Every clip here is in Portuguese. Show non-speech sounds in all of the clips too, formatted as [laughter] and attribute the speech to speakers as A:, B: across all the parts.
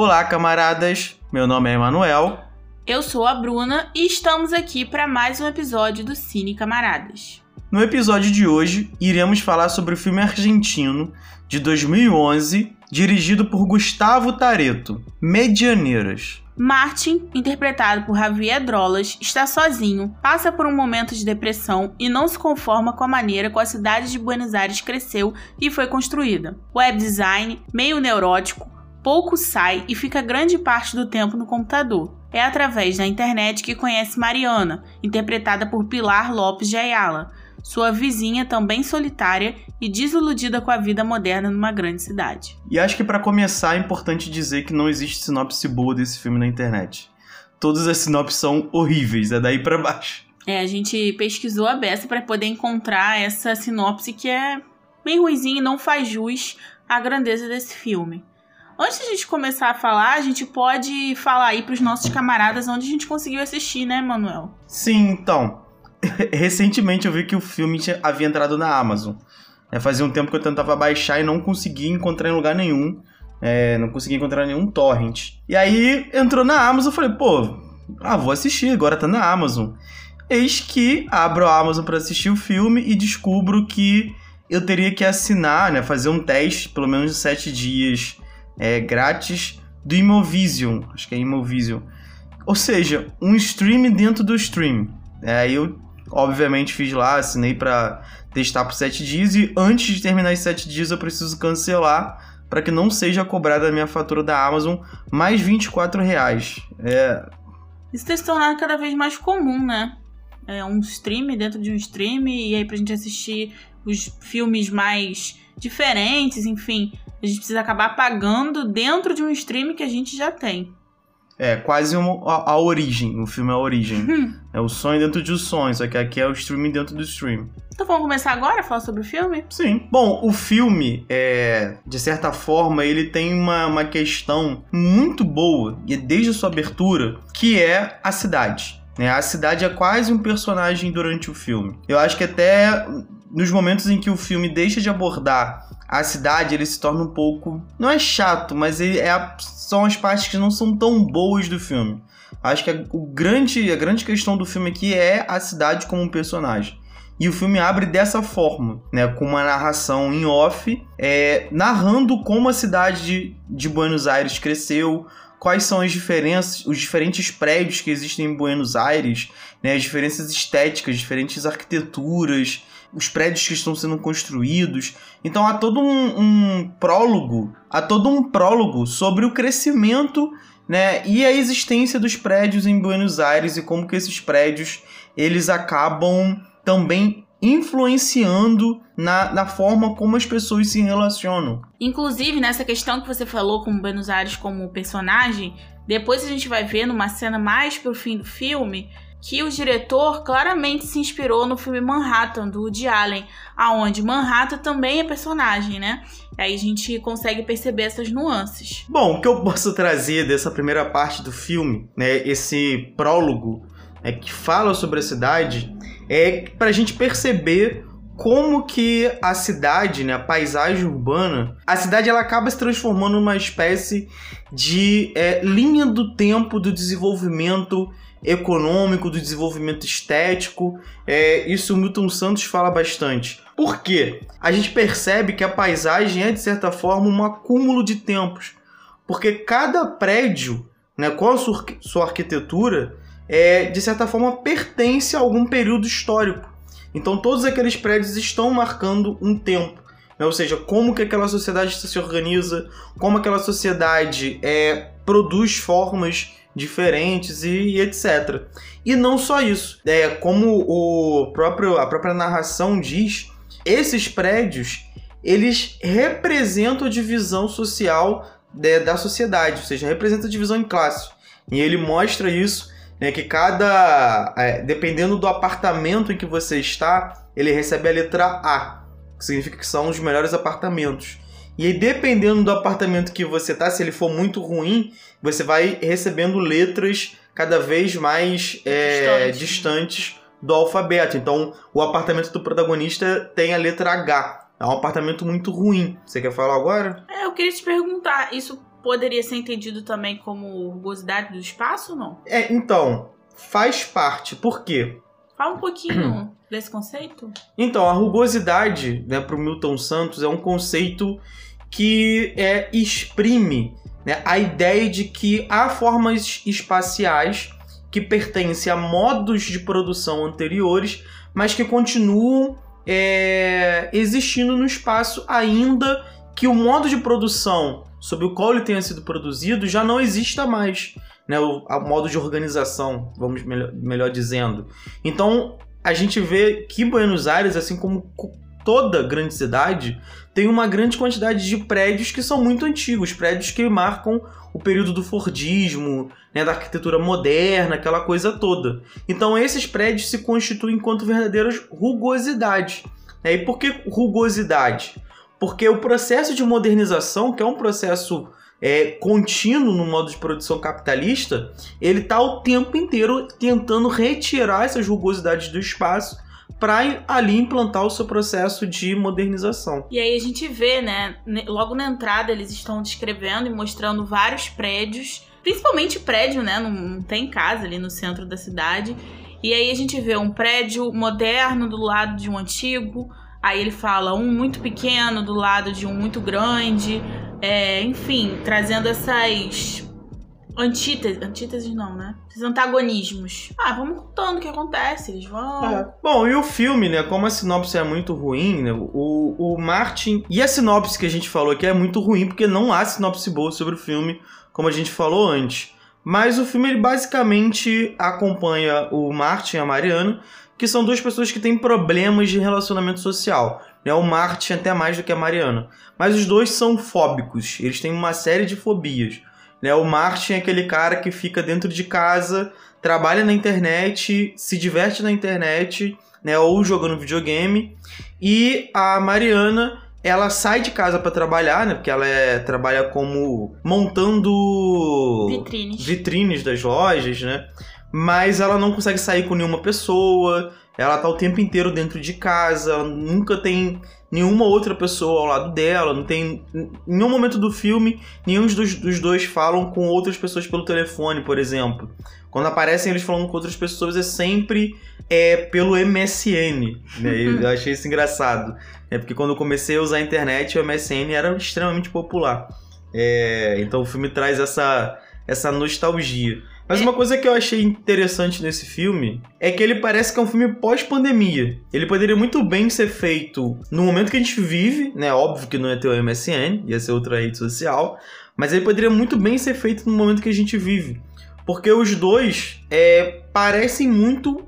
A: Olá, camaradas. Meu nome é Emanuel.
B: Eu sou a Bruna e estamos aqui para mais um episódio do Cine Camaradas.
A: No episódio de hoje, iremos falar sobre o filme argentino de 2011, dirigido por Gustavo Tareto, Medianeiras.
B: Martin, interpretado por Javier Drolas, está sozinho, passa por um momento de depressão e não se conforma com a maneira como a cidade de Buenos Aires cresceu e foi construída. Web design, meio neurótico, pouco sai e fica grande parte do tempo no computador. É através da internet que conhece Mariana, interpretada por Pilar Lopes de Ayala, sua vizinha também solitária e desiludida com a vida moderna numa grande cidade.
A: E acho que para começar é importante dizer que não existe sinopse boa desse filme na internet. Todas as sinopses são horríveis, é daí para baixo.
B: É, a gente pesquisou a beça para poder encontrar essa sinopse que é bem ruizinha e não faz jus à grandeza desse filme. Antes de a gente começar a falar, a gente pode falar aí pros nossos camaradas onde a gente conseguiu assistir, né, Manuel?
A: Sim, então. [laughs] Recentemente eu vi que o filme havia entrado na Amazon. É, fazia um tempo que eu tentava baixar e não conseguia encontrar em lugar nenhum. É, não conseguia encontrar nenhum torrent. E aí entrou na Amazon, eu falei, pô, ah, vou assistir, agora tá na Amazon. Eis que abro a Amazon para assistir o filme e descubro que eu teria que assinar, né, fazer um teste, pelo menos de sete dias é, grátis do Imovision. Acho que é Imovision. Ou seja, um stream dentro do stream. É, eu obviamente fiz lá, assinei para testar por 7 dias e antes de terminar os 7 dias eu preciso cancelar para que não seja cobrada a minha fatura da Amazon mais 24 reais. É...
B: Isso tem se tornado cada vez mais comum, né? É um stream dentro de um stream e aí pra gente assistir os filmes mais diferentes, enfim, a gente precisa acabar pagando dentro de um stream que a gente já tem.
A: É, quase uma, a, a, origem. O filme é a origem. Hum. É o sonho dentro de um sonho, só que aqui é o streaming dentro do stream.
B: Então vamos começar agora a falar sobre o filme?
A: Sim. Bom, o filme, é, de certa forma, ele tem uma, uma questão muito boa, e desde a sua abertura, que é a cidade. Né? A cidade é quase um personagem durante o filme. Eu acho que até nos momentos em que o filme deixa de abordar a cidade, ele se torna um pouco. Não é chato, mas é a, são as partes que não são tão boas do filme. Acho que a, o grande, a grande questão do filme aqui é a cidade como um personagem. E o filme abre dessa forma, né, com uma narração em off, é, narrando como a cidade de, de Buenos Aires cresceu, quais são as diferenças, os diferentes prédios que existem em Buenos Aires, né, as diferenças estéticas, diferentes arquiteturas, os prédios que estão sendo construídos. Então há todo um, um prólogo, há todo um prólogo sobre o crescimento né, e a existência dos prédios em Buenos Aires e como que esses prédios eles acabam também influenciando na, na forma como as pessoas se relacionam.
B: Inclusive, nessa questão que você falou com Buenos Aires como personagem, depois a gente vai ver numa cena mais pro fim do filme que o diretor claramente se inspirou no filme Manhattan, do Woody Allen, aonde Manhattan também é personagem, né? E aí a gente consegue perceber essas nuances.
A: Bom, o que eu posso trazer dessa primeira parte do filme, né, esse prólogo é, que fala sobre a cidade, é para a gente perceber como que a cidade, né, a paisagem urbana, a cidade ela acaba se transformando numa espécie de é, linha do tempo do desenvolvimento econômico, do desenvolvimento estético. É, isso o Milton Santos fala bastante. Por quê? A gente percebe que a paisagem é, de certa forma, um acúmulo de tempos. Porque cada prédio, né, com a sua, arquitetura, é, de certa forma, pertence a algum período histórico. Então todos aqueles prédios estão marcando um tempo. Né? Ou seja, como que aquela sociedade se organiza, como aquela sociedade é, produz formas diferentes e, e, etc. E não só isso, é como o próprio a própria narração diz, esses prédios eles representam a divisão social de, da sociedade, ou seja, representa a divisão em classe. E ele mostra isso, né, que cada é, dependendo do apartamento em que você está, ele recebe a letra A, que significa que são os melhores apartamentos. E aí, dependendo do apartamento que você tá, se ele for muito ruim, você vai recebendo letras cada vez mais é, Distante. distantes do alfabeto. Então, o apartamento do protagonista tem a letra H. É um apartamento muito ruim. Você quer falar agora?
B: É, eu queria te perguntar, isso poderia ser entendido também como rugosidade do espaço ou não?
A: É, então, faz parte. Por quê?
B: Fala um pouquinho [clears throat] desse conceito.
A: Então, a rugosidade, né, para o Milton Santos, é um conceito que é, exprime né, a ideia de que há formas espaciais que pertencem a modos de produção anteriores, mas que continuam é, existindo no espaço ainda que o modo de produção sob o qual ele tenha sido produzido já não exista mais, né? O, o modo de organização, vamos melhor, melhor dizendo. Então a gente vê que Buenos Aires, assim como toda grande cidade, tem uma grande quantidade de prédios que são muito antigos, prédios que marcam o período do Fordismo, né, da arquitetura moderna, aquela coisa toda. Então esses prédios se constituem enquanto verdadeiras rugosidades. Né? E por que rugosidade? Porque o processo de modernização, que é um processo é, contínuo no modo de produção capitalista, ele está o tempo inteiro tentando retirar essas rugosidades do espaço para ali implantar o seu processo de modernização.
B: E aí a gente vê, né, logo na entrada eles estão descrevendo e mostrando vários prédios, principalmente prédio, né, não, não tem casa ali no centro da cidade. E aí a gente vê um prédio moderno do lado de um antigo, Aí ele fala um muito pequeno do lado de um muito grande. É, enfim, trazendo essas antíteses. Antíteses não, né? Esses antagonismos. Ah, vamos contando o que acontece, eles vão. É.
A: Bom, e o filme, né? Como a sinopse é muito ruim, né? O, o Martin. E a sinopse que a gente falou aqui é muito ruim, porque não há sinopse boa sobre o filme, como a gente falou antes. Mas o filme ele basicamente acompanha o Martin e a Mariana que são duas pessoas que têm problemas de relacionamento social. Né? O Martin até mais do que a Mariana. Mas os dois são fóbicos, eles têm uma série de fobias. Né? O Martin é aquele cara que fica dentro de casa, trabalha na internet, se diverte na internet, né? ou jogando videogame. E a Mariana ela sai de casa para trabalhar, né? Porque ela é, trabalha como montando
B: vitrines.
A: vitrines das lojas, né? Mas ela não consegue sair com nenhuma pessoa, ela tá o tempo inteiro dentro de casa, nunca tem nenhuma outra pessoa ao lado dela, não tem. Em nenhum momento do filme, nenhum dos, dos dois falam com outras pessoas pelo telefone, por exemplo. Quando aparecem eles falando com outras pessoas, é sempre é, pelo MSN. Né? Eu achei isso engraçado. É porque quando eu comecei a usar a internet, o MSN era extremamente popular. É, então o filme traz essa, essa nostalgia. Mas uma coisa que eu achei interessante nesse filme é que ele parece que é um filme pós-pandemia. Ele poderia muito bem ser feito no momento que a gente vive, né? Óbvio que não ia ter o MSN, ia ser outra rede social, mas ele poderia muito bem ser feito no momento que a gente vive. Porque os dois é, parecem muito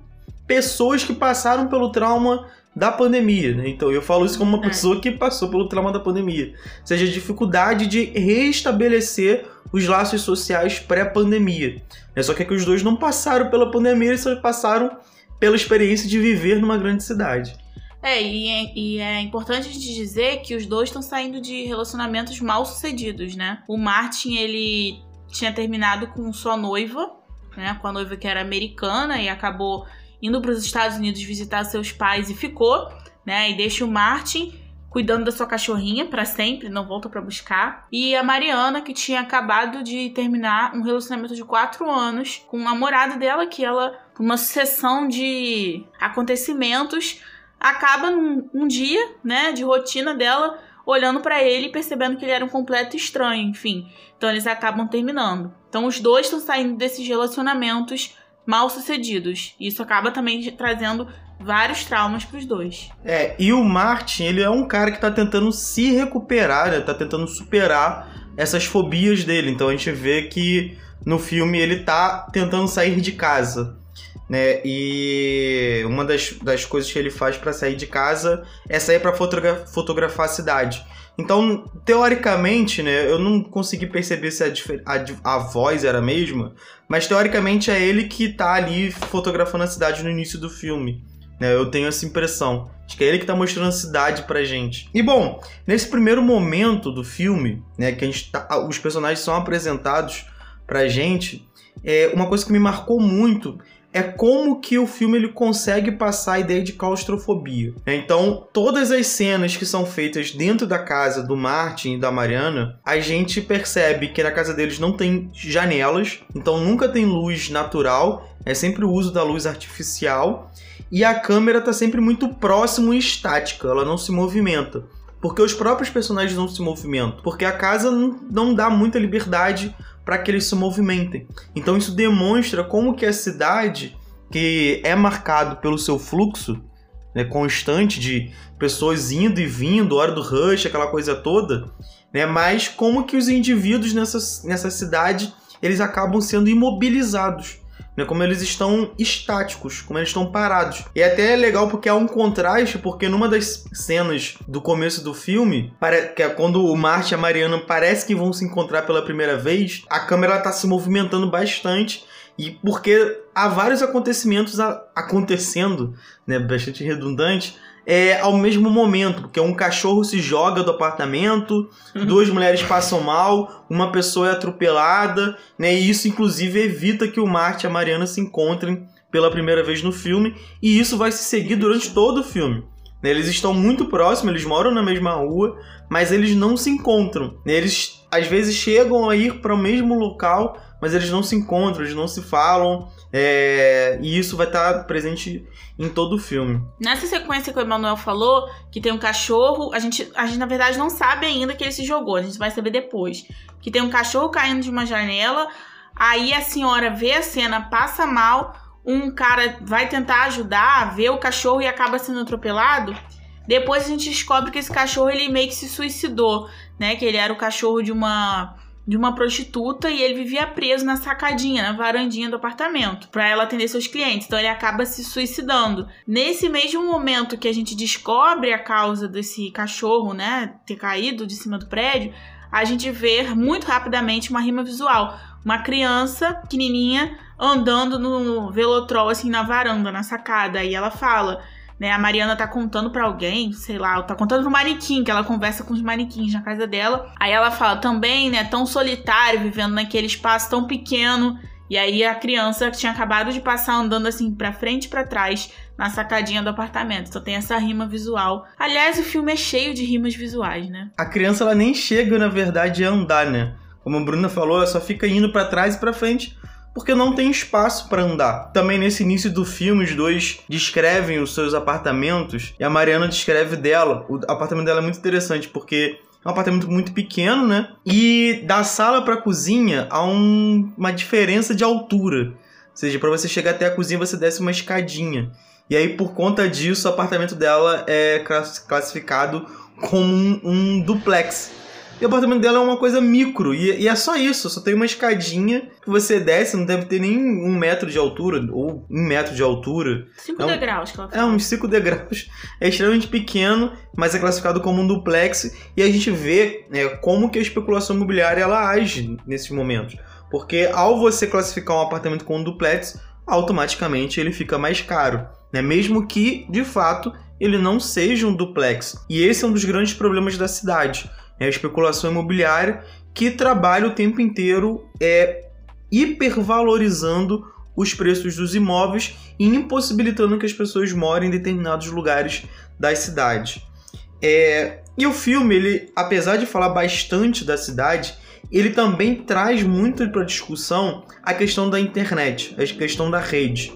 A: pessoas que passaram pelo trauma da pandemia, né? Então eu falo isso como uma é. pessoa que passou pelo trauma da pandemia. Ou seja, a dificuldade de restabelecer os laços sociais pré-pandemia. É só que, é que os dois não passaram pela pandemia, eles só passaram pela experiência de viver numa grande cidade.
B: É e, é, e é importante a gente dizer que os dois estão saindo de relacionamentos mal sucedidos, né? O Martin, ele tinha terminado com sua noiva, né? Com a noiva que era americana e acabou indo para os Estados Unidos visitar seus pais e ficou, né? E deixa o Martin cuidando da sua cachorrinha para sempre, não volta para buscar. E a Mariana, que tinha acabado de terminar um relacionamento de quatro anos com o namorado dela, que ela, por uma sucessão de acontecimentos, acaba num um dia, né, de rotina dela, olhando para ele e percebendo que ele era um completo estranho, enfim. Então eles acabam terminando. Então os dois estão saindo desses relacionamentos mal sucedidos. Isso acaba também trazendo vários traumas para os dois.
A: É, e o Martin, ele é um cara que tá tentando se recuperar, né? Tá tentando superar essas fobias dele. Então a gente vê que no filme ele tá tentando sair de casa. Né? E uma das, das coisas que ele faz para sair de casa é sair para fotogra fotografar a cidade. Então, teoricamente, né, eu não consegui perceber se a, a, a, voz era a mesma, mas teoricamente é ele que tá ali fotografando a cidade no início do filme. Né? Eu tenho essa impressão. Acho que é ele que está mostrando a cidade pra gente. E bom, nesse primeiro momento do filme, né, que a gente tá, os personagens são apresentados pra gente, é, uma coisa que me marcou muito é como que o filme ele consegue passar a ideia de claustrofobia. Então, todas as cenas que são feitas dentro da casa do Martin e da Mariana, a gente percebe que na casa deles não tem janelas, então nunca tem luz natural, é sempre o uso da luz artificial e a câmera está sempre muito próximo e estática, ela não se movimenta. Porque os próprios personagens não se movimentam. Porque a casa não dá muita liberdade para que eles se movimentem. Então isso demonstra como que a cidade, que é marcado pelo seu fluxo né, constante de pessoas indo e vindo, hora do rush, aquela coisa toda, né, mas como que os indivíduos nessa, nessa cidade eles acabam sendo imobilizados né? Como eles estão estáticos, como eles estão parados. E até é legal porque há um contraste, porque numa das cenas do começo do filme, que é quando o Marte e a Mariana parece que vão se encontrar pela primeira vez, a câmera está se movimentando bastante. E porque há vários acontecimentos acontecendo, né, bastante redundante, é, ao mesmo momento, porque um cachorro se joga do apartamento, uhum. duas mulheres passam mal, uma pessoa é atropelada, né? E isso inclusive evita que o Marte e a Mariana se encontrem pela primeira vez no filme, e isso vai se seguir durante todo o filme. Né? Eles estão muito próximos, eles moram na mesma rua, mas eles não se encontram. Né? Eles às vezes chegam a ir para o mesmo local, mas eles não se encontram, eles não se falam, é... e isso vai estar tá presente em todo o filme.
B: Nessa sequência que o Emanuel falou, que tem um cachorro, a gente, a gente na verdade não sabe ainda que ele se jogou, a gente vai saber depois. Que tem um cachorro caindo de uma janela, aí a senhora vê a cena, passa mal, um cara vai tentar ajudar, vê o cachorro e acaba sendo atropelado. Depois a gente descobre que esse cachorro ele meio que se suicidou, né? Que ele era o cachorro de uma de uma prostituta e ele vivia preso na sacadinha, na varandinha do apartamento, para ela atender seus clientes. Então ele acaba se suicidando. Nesse mesmo momento que a gente descobre a causa desse cachorro, né, ter caído de cima do prédio, a gente vê muito rapidamente uma rima visual. Uma criança pequenininha andando no velotrol, assim, na varanda, na sacada. E ela fala: né? A Mariana tá contando para alguém, sei lá, tá contando pro manequim, que ela conversa com os manequins na casa dela. Aí ela fala também, né, tão solitário, vivendo naquele espaço tão pequeno. E aí a criança que tinha acabado de passar andando assim para frente e para trás na sacadinha do apartamento. Então tem essa rima visual. Aliás, o filme é cheio de rimas visuais, né?
A: A criança ela nem chega, na verdade, a andar, né? Como a Bruna falou, ela só fica indo para trás e para frente porque não tem espaço para andar. Também nesse início do filme, os dois descrevem os seus apartamentos e a Mariana descreve dela. O apartamento dela é muito interessante porque é um apartamento muito pequeno, né? E da sala para a cozinha há um, uma diferença de altura. Ou seja, para você chegar até a cozinha você desce uma escadinha. E aí, por conta disso, o apartamento dela é classificado como um, um duplex. E o apartamento dela é uma coisa micro. E, e, é só isso. Só tem uma escadinha que você desce, não deve ter nem um metro de altura, ou um metro de altura.
B: Cinco é um, degraus que ela
A: fala. É, uns cinco degraus. É extremamente pequeno, mas é classificado como um duplex. E a gente vê né, como que a especulação imobiliária ela age nesses momentos. Porque ao você classificar um apartamento com um duplex, automaticamente ele fica mais caro. Né? Mesmo que, de fato, ele não seja um duplex. E esse é um dos grandes problemas da cidade é a especulação imobiliária que trabalha o tempo inteiro é, hipervalorizando os preços dos imóveis e impossibilitando que as pessoas morem em determinados lugares das cidades. É, e o filme, ele, apesar de falar bastante da cidade, ele também traz muito para discussão a questão da internet, a questão da rede.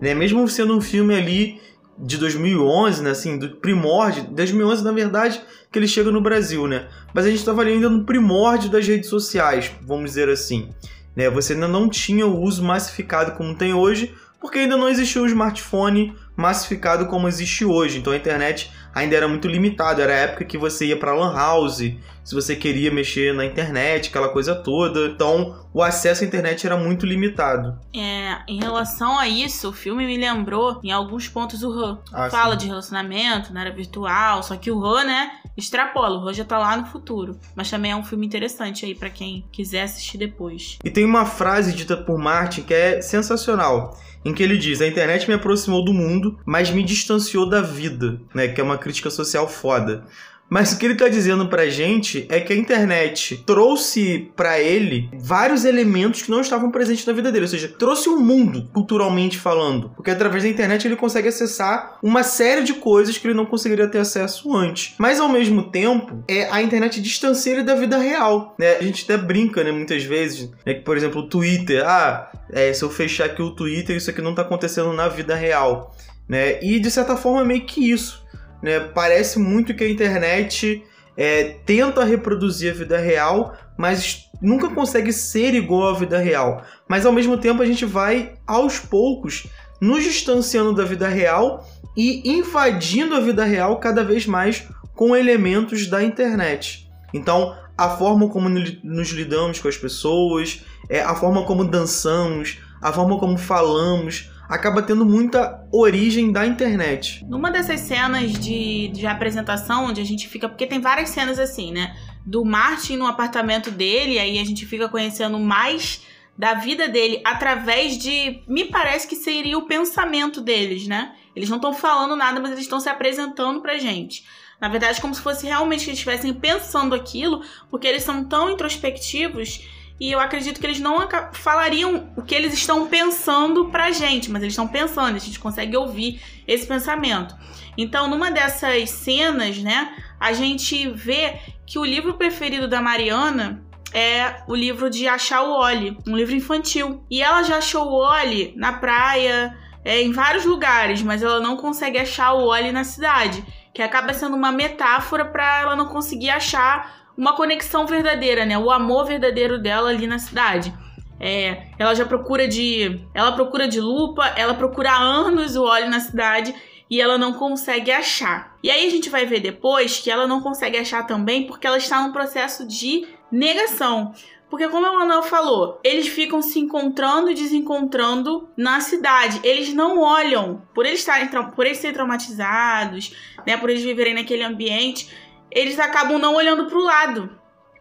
A: Né? Mesmo sendo um filme ali de 2011, né, assim, do primórdio, 2011 na verdade que ele chega no Brasil, né? Mas a gente estava ali ainda no primórdio das redes sociais, vamos dizer assim. Né? Você ainda não tinha o uso massificado como tem hoje, porque ainda não existia o smartphone massificado como existe hoje. Então a internet ainda era muito limitada. Era a época que você ia para lan house, se você queria mexer na internet, aquela coisa toda. Então o acesso à internet era muito limitado.
B: É, em relação a isso, o filme me lembrou em alguns pontos o Han. Ah, Fala sim. de relacionamento, na era virtual, só que o Han, né, extrapola. O Han já tá lá no futuro. Mas também é um filme interessante aí para quem quiser assistir depois.
A: E tem uma frase dita por Martin que é sensacional em que ele diz: A internet me aproximou do mundo, mas me distanciou da vida, né? Que é uma crítica social foda. Mas o que ele está dizendo pra gente é que a internet trouxe para ele vários elementos que não estavam presentes na vida dele, ou seja, trouxe o um mundo culturalmente falando, porque através da internet ele consegue acessar uma série de coisas que ele não conseguiria ter acesso antes. Mas ao mesmo tempo, é a internet distancia ele da vida real, né? A gente até brinca, né, muitas vezes, né, que por exemplo, o Twitter, ah, é, se eu fechar aqui o Twitter, isso aqui não está acontecendo na vida real, né? E de certa forma é meio que isso né? Parece muito que a internet é, tenta reproduzir a vida real, mas nunca consegue ser igual à vida real. Mas ao mesmo tempo a gente vai aos poucos nos distanciando da vida real e invadindo a vida real cada vez mais com elementos da internet. Então, a forma como nos lidamos com as pessoas, é, a forma como dançamos, a forma como falamos, acaba tendo muita origem da internet.
B: Numa dessas cenas de, de apresentação, onde a gente fica. Porque tem várias cenas assim, né? Do Martin no apartamento dele, aí a gente fica conhecendo mais da vida dele através de. Me parece que seria o pensamento deles, né? Eles não estão falando nada, mas eles estão se apresentando pra gente. Na verdade, como se fosse realmente que eles estivessem pensando aquilo, porque eles são tão introspectivos e eu acredito que eles não falariam o que eles estão pensando pra gente, mas eles estão pensando, a gente consegue ouvir esse pensamento. Então, numa dessas cenas, né, a gente vê que o livro preferido da Mariana é o livro de Achar o Oli, um livro infantil. E ela já achou o Oli na praia, é, em vários lugares, mas ela não consegue achar o Oli na cidade, que acaba sendo uma metáfora para ela não conseguir achar uma conexão verdadeira, né? O amor verdadeiro dela ali na cidade. É, ela já procura de. Ela procura de lupa, ela procura há anos o óleo na cidade e ela não consegue achar. E aí a gente vai ver depois que ela não consegue achar também porque ela está num processo de negação. Porque como a Manuel falou, eles ficam se encontrando e desencontrando na cidade. Eles não olham, por eles estarem por eles serem traumatizados, né, por eles viverem naquele ambiente, eles acabam não olhando para o lado.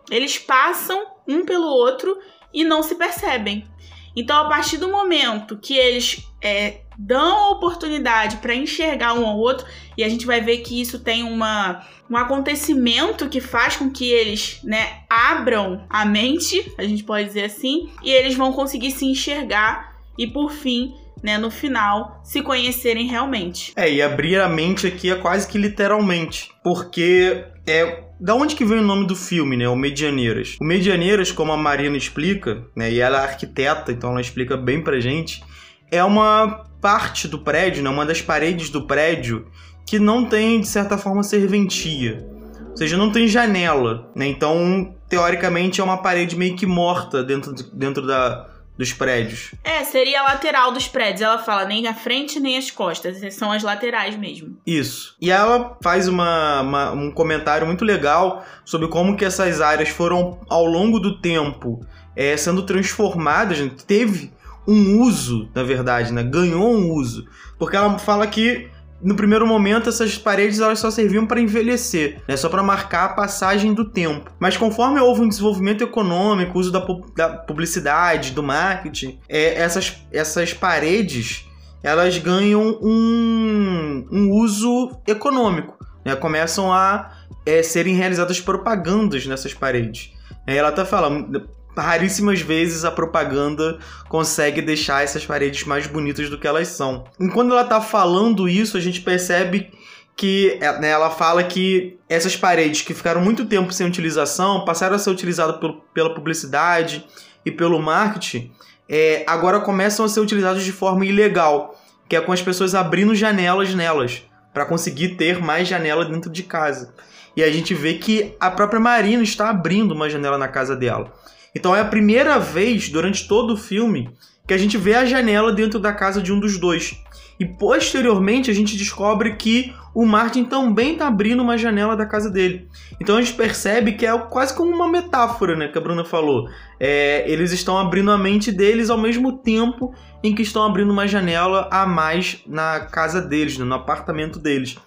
B: Eles passam um pelo outro e não se percebem. Então, a partir do momento que eles é, dão a oportunidade para enxergar um ao outro, e a gente vai ver que isso tem uma, um acontecimento que faz com que eles né, abram a mente, a gente pode dizer assim, e eles vão conseguir se enxergar e, por fim, né, no final, se conhecerem realmente.
A: É, e abrir a mente aqui é quase que literalmente, porque é da onde que vem o nome do filme, né? O Medianeiras. O Medianeiras, como a Marina explica, né? E ela é arquiteta, então ela explica bem pra gente, é uma parte do prédio, né? Uma das paredes do prédio que não tem, de certa forma, serventia. Ou seja, não tem janela, né? Então, teoricamente, é uma parede meio que morta dentro, dentro da, dos prédios.
B: É, seria a lateral dos prédios. Ela fala nem a frente nem as costas, são as laterais mesmo.
A: Isso. E ela faz uma, uma, um comentário muito legal sobre como que essas áreas foram ao longo do tempo é, sendo transformadas, teve um uso, na verdade, né? Ganhou um uso. Porque ela fala que no primeiro momento essas paredes elas só serviam para envelhecer, né? só para marcar a passagem do tempo. Mas conforme houve um desenvolvimento econômico, uso da, pu da publicidade, do marketing, é, essas, essas paredes elas ganham um, um uso econômico, né? começam a é, serem realizadas propagandas nessas paredes. Ela tá falando, raríssimas vezes a propaganda consegue deixar essas paredes mais bonitas do que elas são. E quando ela tá falando isso, a gente percebe que é, né, ela fala que essas paredes que ficaram muito tempo sem utilização passaram a ser utilizadas pela publicidade e pelo marketing, é, agora começam a ser utilizadas de forma ilegal, que é com as pessoas abrindo janelas nelas para conseguir ter mais janela dentro de casa. E a gente vê que a própria Marina está abrindo uma janela na casa dela. Então é a primeira vez durante todo o filme que a gente vê a janela dentro da casa de um dos dois. E posteriormente a gente descobre que o Martin também está abrindo uma janela da casa dele. Então a gente percebe que é quase como uma metáfora, né, que a Bruna falou. É, eles estão abrindo a mente deles ao mesmo tempo em que estão abrindo uma janela a mais na casa deles, né, no apartamento deles.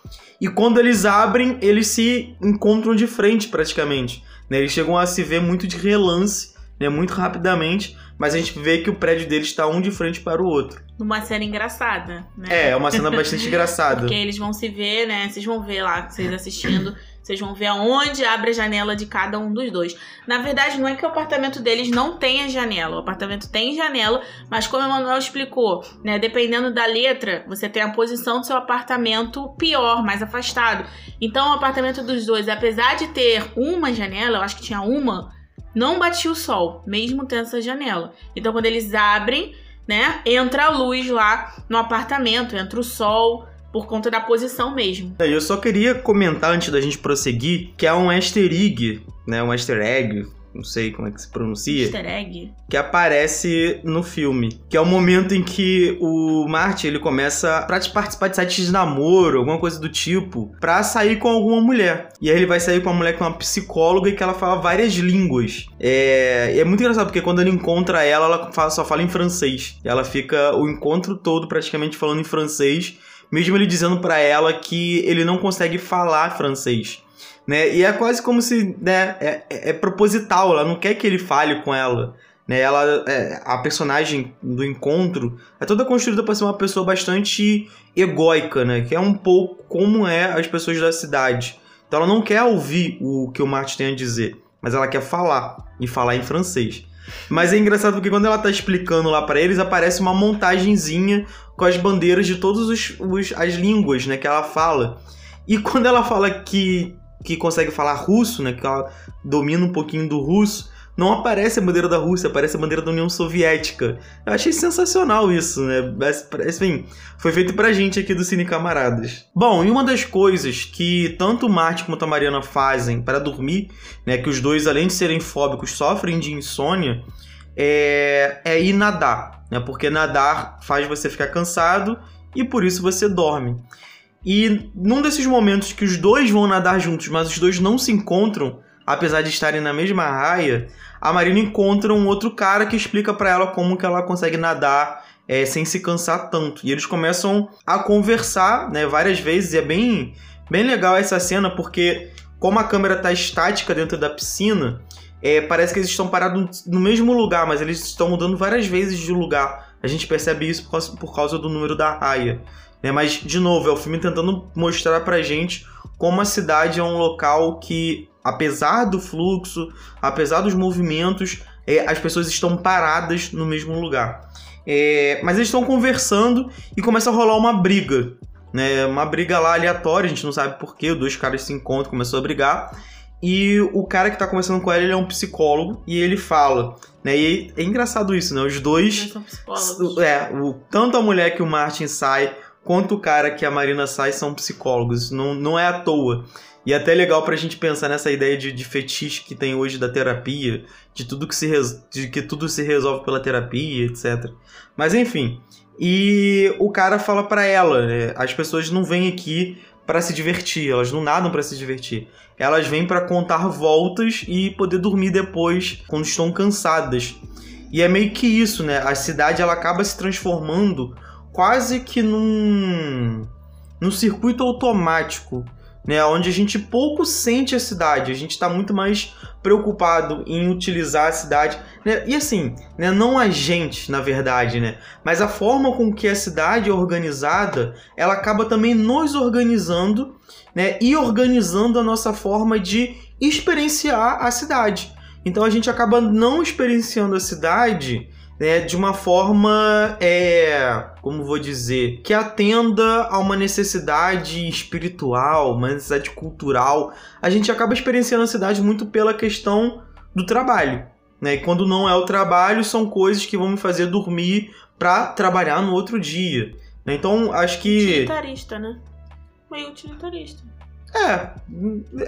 A: E quando eles abrem, eles se encontram de frente praticamente. Né? Eles chegam a se ver muito de relance né, muito rapidamente, mas a gente vê que o prédio deles está um de frente para o outro.
B: Numa cena engraçada, né?
A: É, é uma cena bastante [laughs] engraçada.
B: Porque eles vão se ver, né? Vocês vão ver lá, vocês assistindo, Vocês vão ver aonde abre a janela de cada um dos dois. Na verdade, não é que o apartamento deles não tenha janela. O apartamento tem janela, mas como o Manuel explicou, né, dependendo da letra, você tem a posição do seu apartamento pior, mais afastado. Então, o apartamento dos dois, apesar de ter uma janela, eu acho que tinha uma, não batia o sol, mesmo tendo essa janela. Então, quando eles abrem, né, entra a luz lá no apartamento, entra o sol por conta da posição mesmo.
A: É, eu só queria comentar antes da gente prosseguir que há um easter egg, né, um easter egg, não sei como é que se pronuncia.
B: Easter egg.
A: Que aparece no filme. Que é o momento em que o Marty ele começa a participar de sites de namoro, alguma coisa do tipo, pra sair com alguma mulher. E aí ele vai sair com uma mulher que é uma psicóloga e que ela fala várias línguas. É, é muito engraçado, porque quando ele encontra ela, ela fala, só fala em francês. E ela fica o encontro todo praticamente falando em francês mesmo ele dizendo para ela que ele não consegue falar francês. Né? E é quase como se né, é, é, é proposital, ela não quer que ele fale com ela. Né? Ela, é, a personagem do encontro é toda construída para ser uma pessoa bastante egóica, né? que é um pouco como é as pessoas da cidade. Então ela não quer ouvir o que o Martin tem a dizer, mas ela quer falar, e falar em francês. Mas é engraçado porque quando ela tá explicando lá para eles, aparece uma montagenzinha com as bandeiras de todas as línguas, né, que ela fala. E quando ela fala que, que consegue falar russo, né, que ela domina um pouquinho do russo, não aparece a bandeira da Rússia, aparece a bandeira da União Soviética. Eu achei sensacional isso, né? Enfim, foi feito pra gente aqui do Cine Camaradas. Bom, e uma das coisas que tanto o Martin quanto a Mariana fazem para dormir, né, que os dois, além de serem fóbicos, sofrem de insônia, é, é ir nadar, né? Porque nadar faz você ficar cansado e por isso você dorme. E num desses momentos que os dois vão nadar juntos, mas os dois não se encontram, apesar de estarem na mesma raia, a Marina encontra um outro cara que explica para ela como que ela consegue nadar é, sem se cansar tanto. E eles começam a conversar, né, várias vezes. E é bem, bem legal essa cena porque como a câmera tá estática dentro da piscina, é, parece que eles estão parados no mesmo lugar, mas eles estão mudando várias vezes de lugar. A gente percebe isso por causa, por causa do número da raia. Né? Mas, de novo, é o filme tentando mostrar pra gente como a cidade é um local que, apesar do fluxo, apesar dos movimentos, é, as pessoas estão paradas no mesmo lugar. É, mas eles estão conversando e começa a rolar uma briga. Né? Uma briga lá aleatória, a gente não sabe porquê, dois caras se encontram, começam a brigar. E o cara que tá conversando com ela, ele é um psicólogo e ele fala, né? E é engraçado isso, né? Os dois.
B: São psicólogos.
A: É, o, tanto a mulher que o Martin sai, quanto o cara que a Marina sai são psicólogos. Não, não é à toa. E é até legal pra gente pensar nessa ideia de, de fetiche que tem hoje da terapia, de tudo que se de que tudo se resolve pela terapia, etc. Mas enfim. E o cara fala para ela, né? As pessoas não vêm aqui para se divertir, elas não nadam para se divertir. Elas vêm para contar voltas e poder dormir depois quando estão cansadas. E é meio que isso, né? A cidade ela acaba se transformando quase que num num circuito automático né, onde a gente pouco sente a cidade, a gente está muito mais preocupado em utilizar a cidade, né? e assim, né, não a gente, na verdade, né, mas a forma com que a cidade é organizada, ela acaba também nos organizando, né, e organizando a nossa forma de experienciar a cidade. Então a gente acaba não experienciando a cidade né, de uma forma, é, como vou dizer, que atenda a uma necessidade espiritual, uma necessidade cultural. A gente acaba experienciando a cidade muito pela questão do trabalho. Né? E quando não é o trabalho, são coisas que vão me fazer dormir para trabalhar no outro dia. Né? Então, acho que.
B: Utilitarista, né? Meio utilitarista.
A: É,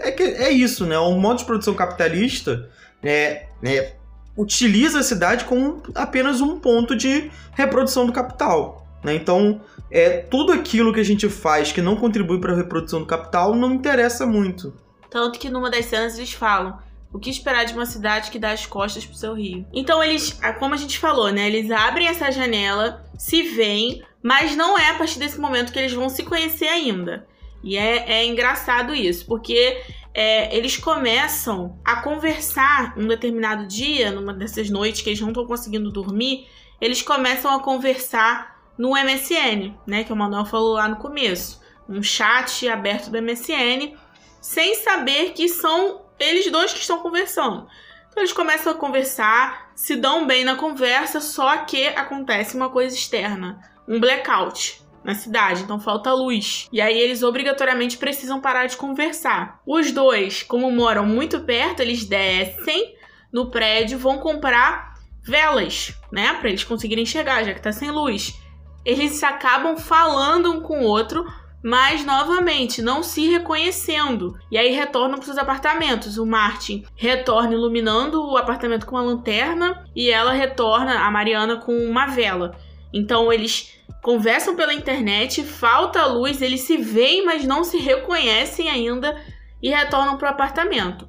A: é, que, é isso, né? O modo de produção capitalista é, é utiliza a cidade como apenas um ponto de reprodução do capital. Né? Então, é tudo aquilo que a gente faz que não contribui para a reprodução do capital não interessa muito.
B: Tanto que numa das cenas eles falam o que esperar de uma cidade que dá as costas pro seu rio. Então eles, como a gente falou, né? Eles abrem essa janela, se veem, mas não é a partir desse momento que eles vão se conhecer ainda. E é, é engraçado isso, porque é, eles começam a conversar um determinado dia, numa dessas noites que eles não estão conseguindo dormir, eles começam a conversar no MSN, né? Que o Manuel falou lá no começo. Um chat aberto do MSN. sem saber que são eles dois que estão conversando. Então eles começam a conversar, se dão bem na conversa, só que acontece uma coisa externa, um blackout na cidade, então falta luz. E aí eles obrigatoriamente precisam parar de conversar. Os dois, como moram muito perto, eles descem no prédio, vão comprar velas, né, para eles conseguirem chegar, já que tá sem luz. Eles acabam falando um com o outro, mas novamente não se reconhecendo. E aí retornam para seus apartamentos. O Martin retorna iluminando o apartamento com uma lanterna e ela retorna, a Mariana, com uma vela. Então eles conversam pela internet, falta luz, eles se veem, mas não se reconhecem ainda e retornam para o apartamento.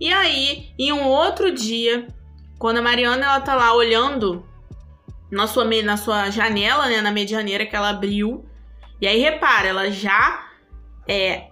B: E aí, em um outro dia, quando a Mariana ela tá lá olhando na sua, na sua janela, né, na medianeira que ela abriu, e aí repara, ela já é,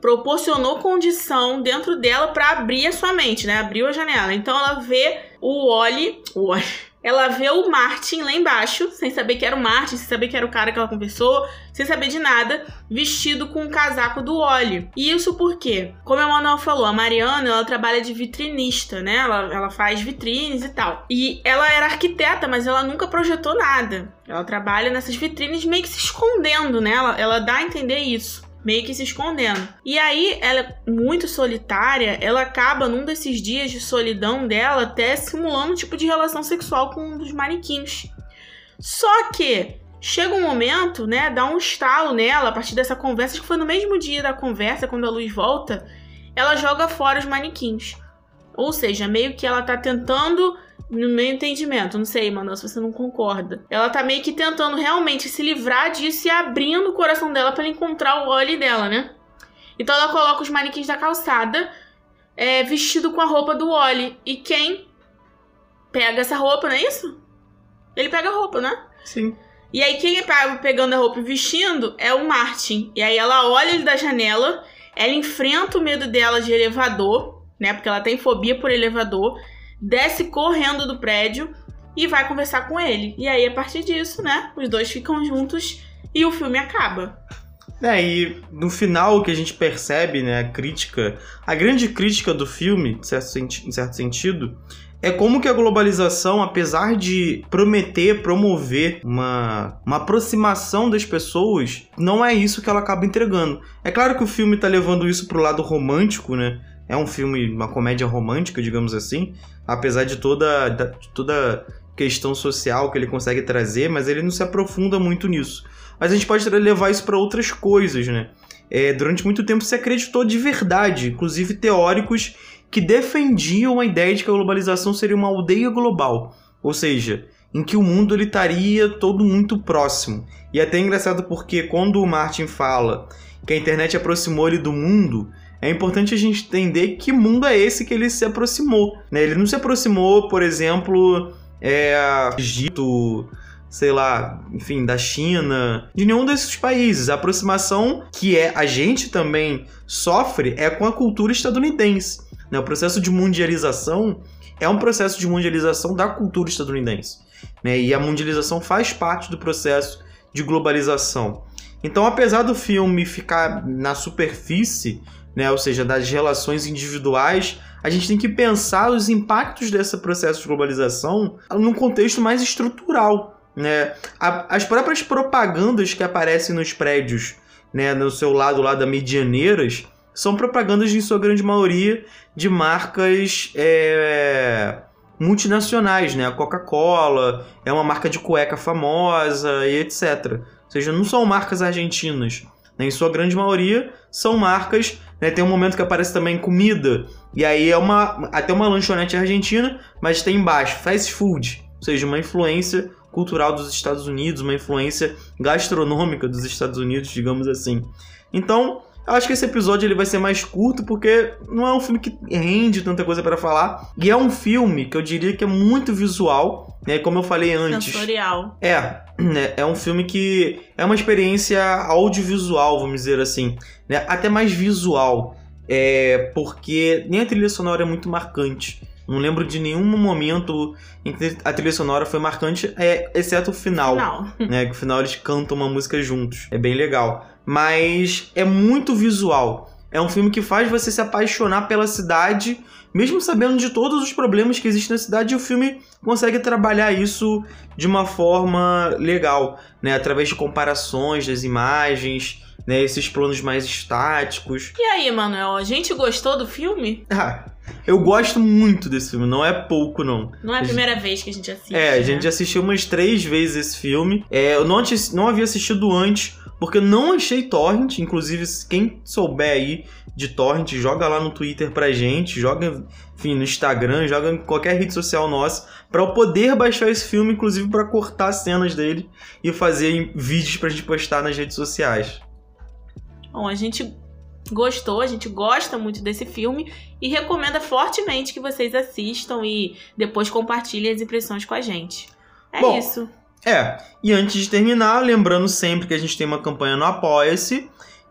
B: proporcionou condição dentro dela para abrir a sua mente, né? Abriu a janela. Então ela vê o Oli, o Oli ela vê o Martin lá embaixo, sem saber que era o Martin, sem saber que era o cara que ela conversou, sem saber de nada, vestido com um casaco do óleo. E isso por quê? Como a Manuel falou, a Mariana, ela trabalha de vitrinista, né? Ela, ela faz vitrines e tal. E ela era arquiteta, mas ela nunca projetou nada. Ela trabalha nessas vitrines meio que se escondendo, né? Ela, ela dá a entender isso meio que se escondendo. E aí, ela é muito solitária, ela acaba num desses dias de solidão dela até simulando um tipo de relação sexual com um dos manequins. Só que chega um momento, né, dá um estalo nela a partir dessa conversa, acho que foi no mesmo dia da conversa, quando a luz volta, ela joga fora os manequins. Ou seja, meio que ela tá tentando no meu entendimento, não sei, mano, se você não concorda. Ela tá meio que tentando realmente se livrar disso e abrindo o coração dela para encontrar o óleo dela, né? Então ela coloca os manequins da calçada é, vestido com a roupa do Wally. E quem pega essa roupa, não é isso? Ele pega a roupa, né?
A: Sim.
B: E aí quem é pegando a roupa e vestindo é o Martin. E aí ela olha ele da janela, ela enfrenta o medo dela de elevador, né? Porque ela tem fobia por elevador desce correndo do prédio e vai conversar com ele. E aí, a partir disso, né, os dois ficam juntos e o filme acaba.
A: É, e no final que a gente percebe, né, a crítica, a grande crítica do filme, em certo, em certo sentido, é como que a globalização, apesar de prometer, promover uma, uma aproximação das pessoas, não é isso que ela acaba entregando. É claro que o filme tá levando isso pro lado romântico, né? É um filme, uma comédia romântica, digamos assim, apesar de toda, de toda questão social que ele consegue trazer, mas ele não se aprofunda muito nisso. Mas a gente pode levar isso para outras coisas, né? É, durante muito tempo se acreditou de verdade, inclusive teóricos que defendiam a ideia de que a globalização seria uma aldeia global, ou seja, em que o mundo ele estaria todo muito próximo. E é até engraçado porque quando o Martin fala que a internet aproximou ele do mundo, é importante a gente entender que mundo é esse que ele se aproximou. Né? Ele não se aproximou, por exemplo, é, Egito, sei lá, enfim, da China, de nenhum desses países. A aproximação que é a gente também sofre é com a cultura estadunidense. Né? O processo de mundialização é um processo de mundialização da cultura estadunidense. Né? E a mundialização faz parte do processo de globalização. Então, apesar do filme ficar na superfície, né, ou seja, das relações individuais, a gente tem que pensar os impactos desse processo de globalização num contexto mais estrutural. Né? as próprias propagandas que aparecem nos prédios, né, no seu lado lá da medianeiras, são propagandas, em sua grande maioria, de marcas é, multinacionais. Né? A Coca-Cola é uma marca de cueca famosa e etc. Ou seja, não são marcas argentinas. Né? Em sua grande maioria, são marcas né? Tem um momento que aparece também comida, e aí é uma até uma lanchonete argentina, mas tem embaixo fast food, ou seja, uma influência cultural dos Estados Unidos, uma influência gastronômica dos Estados Unidos, digamos assim. Então, eu acho que esse episódio ele vai ser mais curto porque não é um filme que rende tanta coisa para falar. E é um filme que eu diria que é muito visual, né? Como eu falei antes.
B: Sensorial.
A: É, né? é um filme que é uma experiência audiovisual, vamos dizer assim, né? Até mais visual, é porque nem a trilha sonora é muito marcante. Não lembro de nenhum momento em que a trilha sonora foi marcante, é, exceto o final. Né, que no final eles cantam uma música juntos. É bem legal. Mas é muito visual. É um filme que faz você se apaixonar pela cidade, mesmo sabendo de todos os problemas que existem na cidade, e o filme consegue trabalhar isso de uma forma legal, né? Através de comparações das imagens, né? Esses planos mais estáticos.
B: E aí, Manuel, a gente gostou do filme? [laughs]
A: Ah, eu gosto muito desse filme, não é pouco, não.
B: Não é a primeira vez que a gente assiste.
A: É, a
B: né?
A: gente já assistiu umas três vezes esse filme. É, eu não, não havia assistido antes, porque eu não achei torrent. Inclusive, quem souber aí de torrent, joga lá no Twitter pra gente, joga, enfim, no Instagram, joga em qualquer rede social nossa, pra eu poder baixar esse filme, inclusive pra cortar cenas dele e fazer vídeos pra gente postar nas redes sociais.
B: Bom, a gente gostou, a gente gosta muito desse filme e recomenda fortemente que vocês assistam e depois compartilhem as impressões com a gente. É
A: Bom,
B: isso.
A: É, e antes de terminar, lembrando sempre que a gente tem uma campanha no Apoia-se,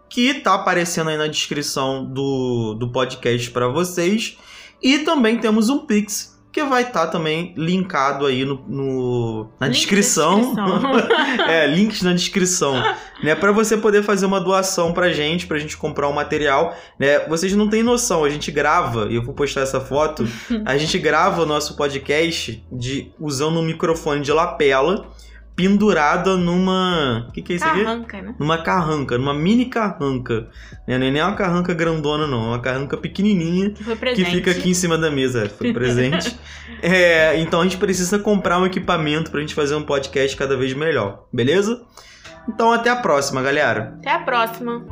A: que tá aparecendo aí na descrição do, do podcast para vocês. E também temos um Pix, que vai estar também linkado aí no, no- na
B: Link
A: descrição.
B: descrição. [laughs]
A: é, links na descrição, né, para você poder fazer uma doação pra gente, pra gente comprar um material, né? Vocês não têm noção, a gente grava, e eu vou postar essa foto, a gente grava o nosso podcast de usando um microfone de lapela pendurada numa, o que que é isso aqui?
B: Arranca, né?
A: Numa carranca, numa mini carranca. Né? Não é nem uma carranca grandona não, é uma carranca pequenininha
B: Que foi
A: que
B: presente.
A: fica aqui em cima da mesa, foi presente. [laughs] É, então a gente precisa comprar um equipamento pra gente fazer um podcast cada vez melhor, beleza? Então até a próxima, galera.
B: Até a próxima.